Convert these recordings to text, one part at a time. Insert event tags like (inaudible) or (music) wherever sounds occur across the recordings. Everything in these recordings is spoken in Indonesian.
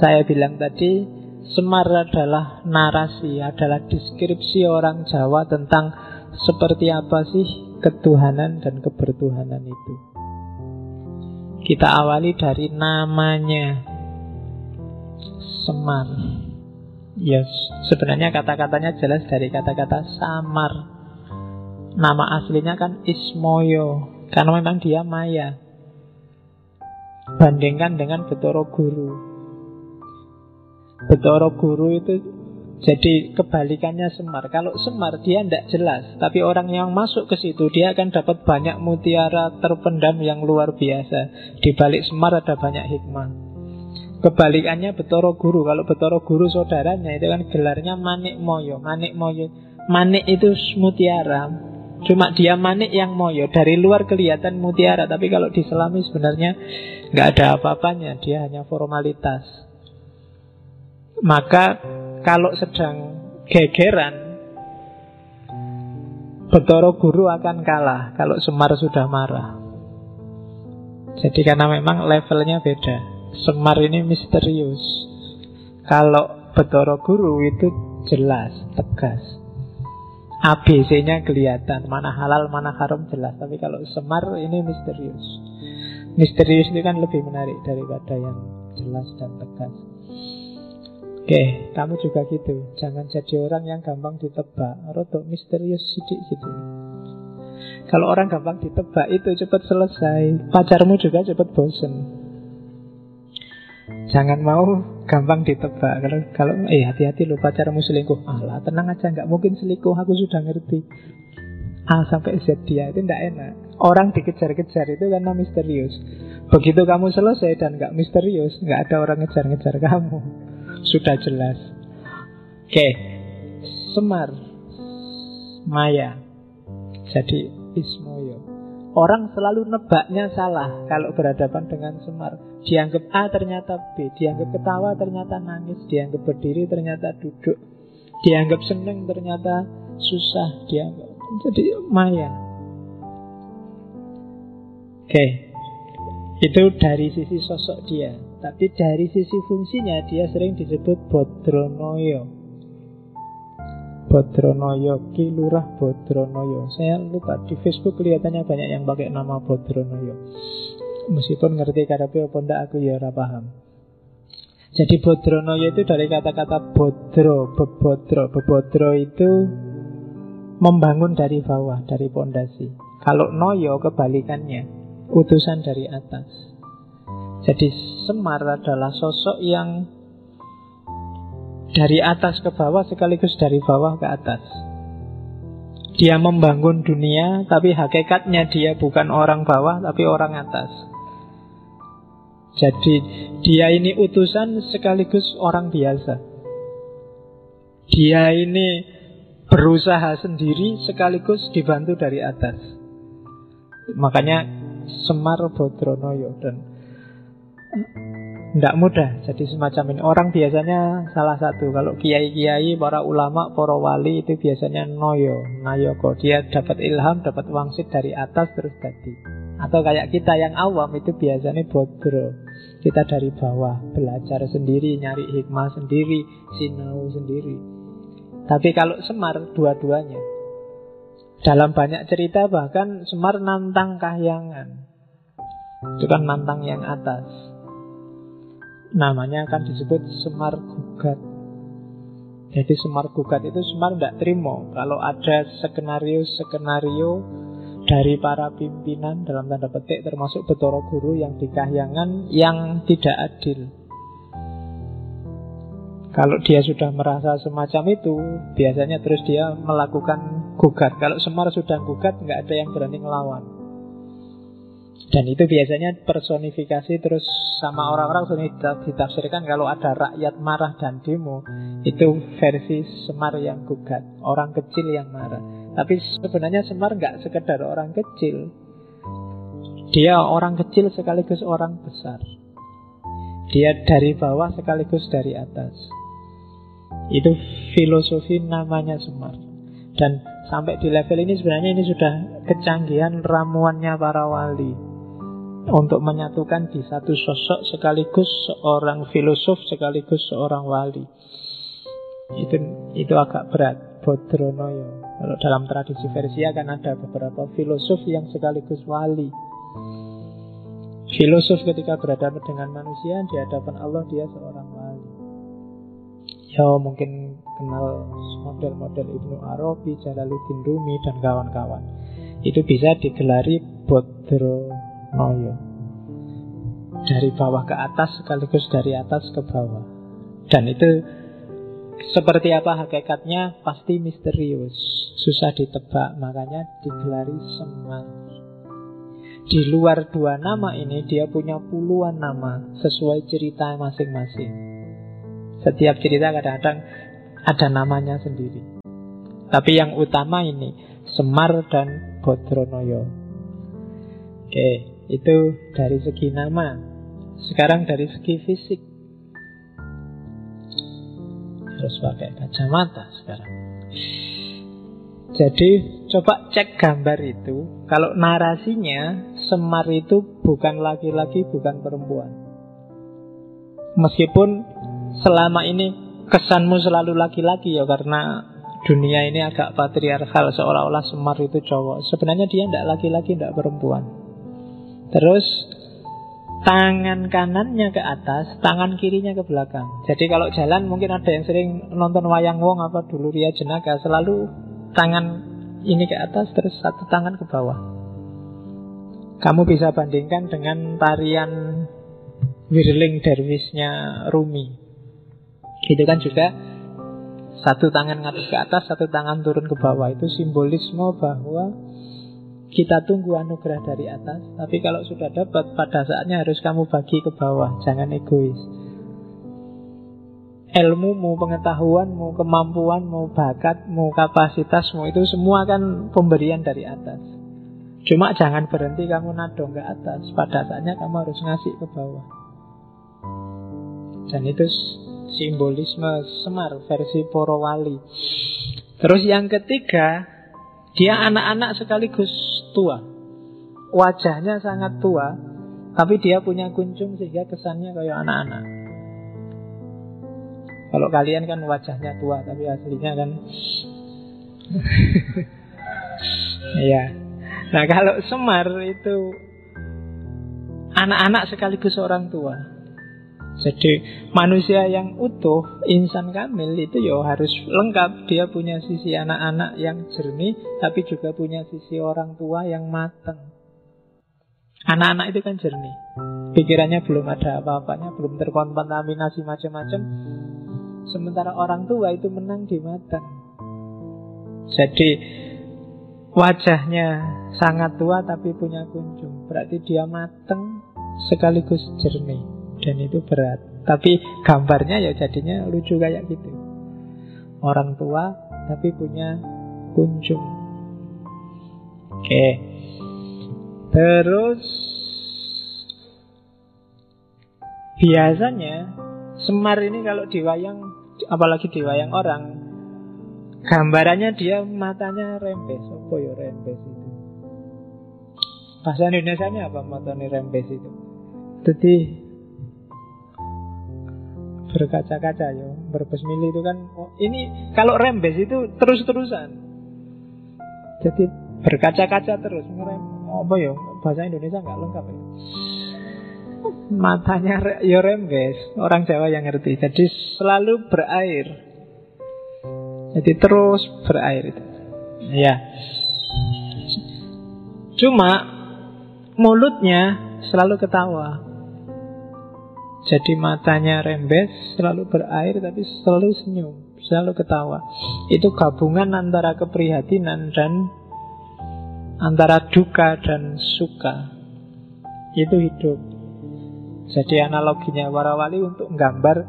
saya bilang tadi Semar adalah narasi, adalah deskripsi orang Jawa tentang seperti apa sih ketuhanan dan kebertuhanan itu. Kita awali dari namanya Semar. Ya, yes, sebenarnya kata-katanya jelas dari kata-kata samar. Nama aslinya kan Ismoyo, karena memang dia Maya. Bandingkan dengan Betoro Guru. Betoro Guru itu jadi kebalikannya Semar. Kalau Semar dia tidak jelas, tapi orang yang masuk ke situ dia akan dapat banyak mutiara terpendam yang luar biasa. Di balik Semar ada banyak hikmah. Kebalikannya Betoro Guru. Kalau Betoro Guru saudaranya itu kan gelarnya Manik Moyo. Manik Moyo. Manik itu mutiara. Cuma dia manik yang moyo. Dari luar kelihatan mutiara, tapi kalau diselami sebenarnya nggak ada apa-apanya. Dia hanya formalitas. Maka kalau sedang gegeran Betoro guru akan kalah kalau Semar sudah marah. Jadi karena memang levelnya beda. Semar ini misterius. Kalau Betoro guru itu jelas, tegas. ABC-nya kelihatan, mana halal, mana haram jelas. Tapi kalau Semar ini misterius. Misterius itu kan lebih menarik daripada yang jelas dan tegas. Oke, kamu juga gitu. Jangan jadi orang yang gampang ditebak. Rodok misterius sidik gitu. Kalau orang gampang ditebak itu cepat selesai. Pacarmu juga cepat bosen. Jangan mau gampang ditebak. Kalau kalau eh hati-hati lo pacarmu selingkuh. Alah, tenang aja nggak mungkin selingkuh. Aku sudah ngerti. A sampai Z dia itu tidak enak. Orang dikejar-kejar itu karena misterius. Begitu kamu selesai dan nggak misterius, nggak ada orang ngejar-ngejar kamu sudah jelas. Oke, Semar, Maya, jadi Ismoyo. Orang selalu nebaknya salah kalau berhadapan dengan Semar. Dianggap A ternyata B, dianggap ketawa ternyata nangis, dianggap berdiri ternyata duduk, dianggap seneng ternyata susah, dianggap jadi Maya. Oke, itu dari sisi sosok dia. Tapi dari sisi fungsinya dia sering disebut Bodronoyo. Bodronoyo Kilurah Bodronoyo. Saya lupa di Facebook kelihatannya banyak yang pakai nama Bodronoyo. Meskipun ngerti karepe apa ndak aku ya ora paham. Jadi Bodronoyo itu dari kata-kata bodro, bebodro. Bebodro itu membangun dari bawah, dari pondasi. Kalau noyo kebalikannya. Utusan dari atas jadi Semar adalah sosok yang dari atas ke bawah sekaligus dari bawah ke atas. Dia membangun dunia, tapi hakikatnya dia bukan orang bawah, tapi orang atas. Jadi dia ini utusan sekaligus orang biasa. Dia ini berusaha sendiri sekaligus dibantu dari atas. Makanya Semar Bodronoyo dan tidak mudah. Jadi semacam ini. Orang biasanya salah satu. Kalau kiai-kiai, para ulama, para wali Itu biasanya noyo, nayoko Dia dapat ilham, dapat wangsit dari atas Terus jadi. Atau kayak kita yang awam itu biasanya bodro. Kita dari bawah Belajar sendiri, nyari hikmah sendiri Sinau sendiri. Tapi kalau Semar dua-duanya. Dalam banyak cerita bahkan Semar nantang kahyangan. Itu kan nantang yang atas namanya akan disebut semar gugat. Jadi semar gugat itu semar tidak terima kalau ada skenario-skenario dari para pimpinan dalam tanda petik termasuk Betoro Guru yang dikahyangan yang tidak adil. Kalau dia sudah merasa semacam itu, biasanya terus dia melakukan gugat. Kalau Semar sudah gugat, nggak ada yang berani ngelawan. Dan itu biasanya personifikasi terus sama orang-orang sini ditafsirkan kalau ada rakyat marah dan demo itu versi Semar yang gugat, orang kecil yang marah. Tapi sebenarnya Semar nggak sekedar orang kecil, dia orang kecil sekaligus orang besar. Dia dari bawah sekaligus dari atas. Itu filosofi namanya Semar. Dan sampai di level ini sebenarnya ini sudah kecanggihan ramuannya para wali. Untuk menyatukan di satu sosok sekaligus seorang filosof sekaligus seorang wali. Itu itu agak berat. Bodronoyo. Kalau dalam tradisi Persia kan ada beberapa filosof yang sekaligus wali. Filosof ketika berhadapan dengan manusia di hadapan Allah dia seorang wali. Ya mungkin kenal model-model Ibnu Arabi, Jalaluddin Rumi dan kawan-kawan. Itu bisa digelari Bodronoyo. Dari bawah ke atas sekaligus dari atas ke bawah. Dan itu seperti apa hakikatnya pasti misterius, susah ditebak, makanya digelari semar. Di luar dua nama ini dia punya puluhan nama sesuai cerita masing-masing. Setiap cerita kadang-kadang ada namanya sendiri. Tapi yang utama ini Semar dan Bodronoyo. Oke, itu dari segi nama. Sekarang dari segi fisik harus pakai kacamata sekarang. Jadi coba cek gambar itu. Kalau narasinya Semar itu bukan laki-laki, bukan perempuan. Meskipun selama ini kesanmu selalu laki-laki ya karena dunia ini agak patriarkal seolah-olah Semar itu cowok. Sebenarnya dia tidak laki-laki, tidak perempuan. Terus tangan kanannya ke atas, tangan kirinya ke belakang. Jadi kalau jalan mungkin ada yang sering nonton wayang wong apa dulu Ria Jenaka selalu tangan ini ke atas terus satu tangan ke bawah. Kamu bisa bandingkan dengan tarian Wirling Derwisnya Rumi. Itu kan juga satu tangan ngadep ke atas, satu tangan turun ke bawah. Itu simbolisme bahwa kita tunggu anugerah dari atas, tapi kalau sudah dapat, pada saatnya harus kamu bagi ke bawah, jangan egois. Ilmumu, pengetahuanmu, kemampuanmu, bakatmu, kapasitasmu itu semua kan pemberian dari atas. Cuma jangan berhenti kamu nadong ke atas, pada saatnya kamu harus ngasih ke bawah. Dan itu simbolisme Semar versi Porowali. Terus yang ketiga, dia anak-anak sekaligus tua. Wajahnya sangat tua, tapi dia punya kuncung sehingga kesannya kayak anak-anak. Kalau kalian kan wajahnya tua, tapi aslinya kan (laughs) Iya. Nah kalau Semar itu anak-anak sekaligus orang tua. Jadi manusia yang utuh, insan kamil itu ya harus lengkap. Dia punya sisi anak-anak yang jernih, tapi juga punya sisi orang tua yang matang. Anak-anak itu kan jernih. Pikirannya belum ada apa-apanya, belum terkontaminasi macam-macam. Sementara orang tua itu menang di matang. Jadi wajahnya sangat tua tapi punya kunjung. Berarti dia matang sekaligus jernih dan itu berat. Tapi gambarnya ya jadinya lucu kayak gitu. Orang tua tapi punya kunjung. Oke. Terus biasanya Semar ini kalau diwayang apalagi diwayang orang gambarannya dia matanya rembes. Apa ya rembes itu? Bahasa Indonesia ini apa matanya rembes itu? Jadi berkaca-kaca ya berbesmili itu kan oh, ini kalau rembes itu terus-terusan. Jadi berkaca-kaca terus ngerem. Apa ya bahasa Indonesia nggak lengkap ya matanya ya rembes orang Jawa yang ngerti. Jadi selalu berair. Jadi terus berair itu. Ya cuma mulutnya selalu ketawa jadi matanya rembes, selalu berair tapi selalu senyum, selalu ketawa. Itu gabungan antara keprihatinan dan antara duka dan suka. Itu hidup. Jadi analoginya para wali untuk menggambar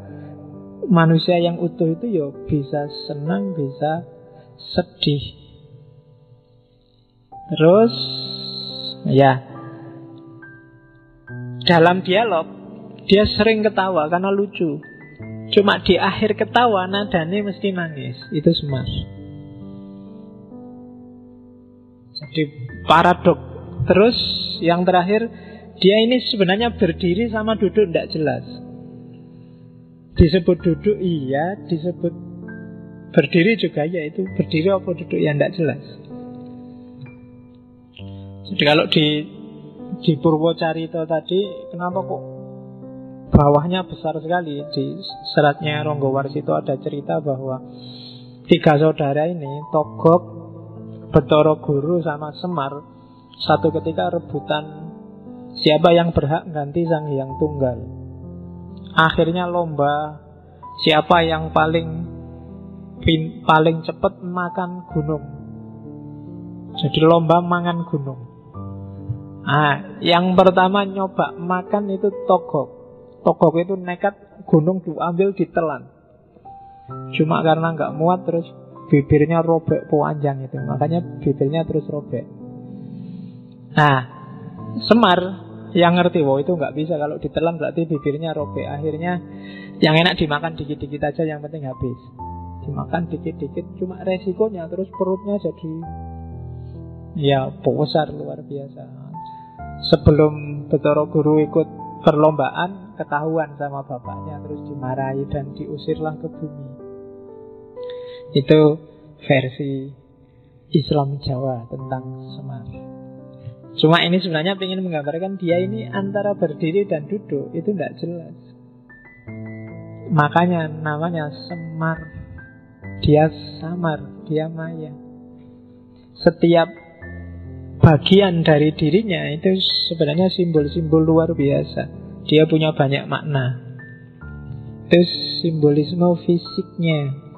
manusia yang utuh itu ya bisa senang, bisa sedih. Terus ya dalam dialog dia sering ketawa karena lucu. Cuma di akhir ketawa nadanya mesti nangis. Itu semar. Jadi paradok. Terus yang terakhir Dia ini sebenarnya berdiri sama duduk tidak jelas. Disebut duduk iya, disebut berdiri juga ya itu berdiri apa duduk yang tidak jelas. Jadi kalau di di Purwocarito tadi kenapa kok bawahnya besar sekali di seratnya Ronggo Warsito ada cerita bahwa tiga saudara ini Togok, Betoro Guru sama Semar satu ketika rebutan siapa yang berhak ganti sang yang tunggal. Akhirnya lomba siapa yang paling pin, paling cepat makan gunung. Jadi lomba mangan gunung. Ah, yang pertama nyoba makan itu togok. Togok itu nekat gunung diambil ditelan. Cuma karena nggak muat terus bibirnya robek panjang itu. Makanya bibirnya terus robek. Nah, Semar yang ngerti, wow itu nggak bisa kalau ditelan berarti bibirnya robek. Akhirnya yang enak dimakan dikit-dikit aja, yang penting habis. Dimakan dikit-dikit, cuma resikonya terus perutnya jadi ya besar luar biasa. Sebelum Betoro Guru ikut perlombaan ketahuan sama bapaknya terus dimarahi dan diusirlah ke bumi. Itu versi Islam Jawa tentang Semar. Cuma ini sebenarnya ingin menggambarkan dia ini antara berdiri dan duduk itu tidak jelas. Makanya namanya Semar. Dia samar, dia maya. Setiap bagian dari dirinya itu sebenarnya simbol-simbol luar biasa. Dia punya banyak makna. Terus simbolisme fisiknya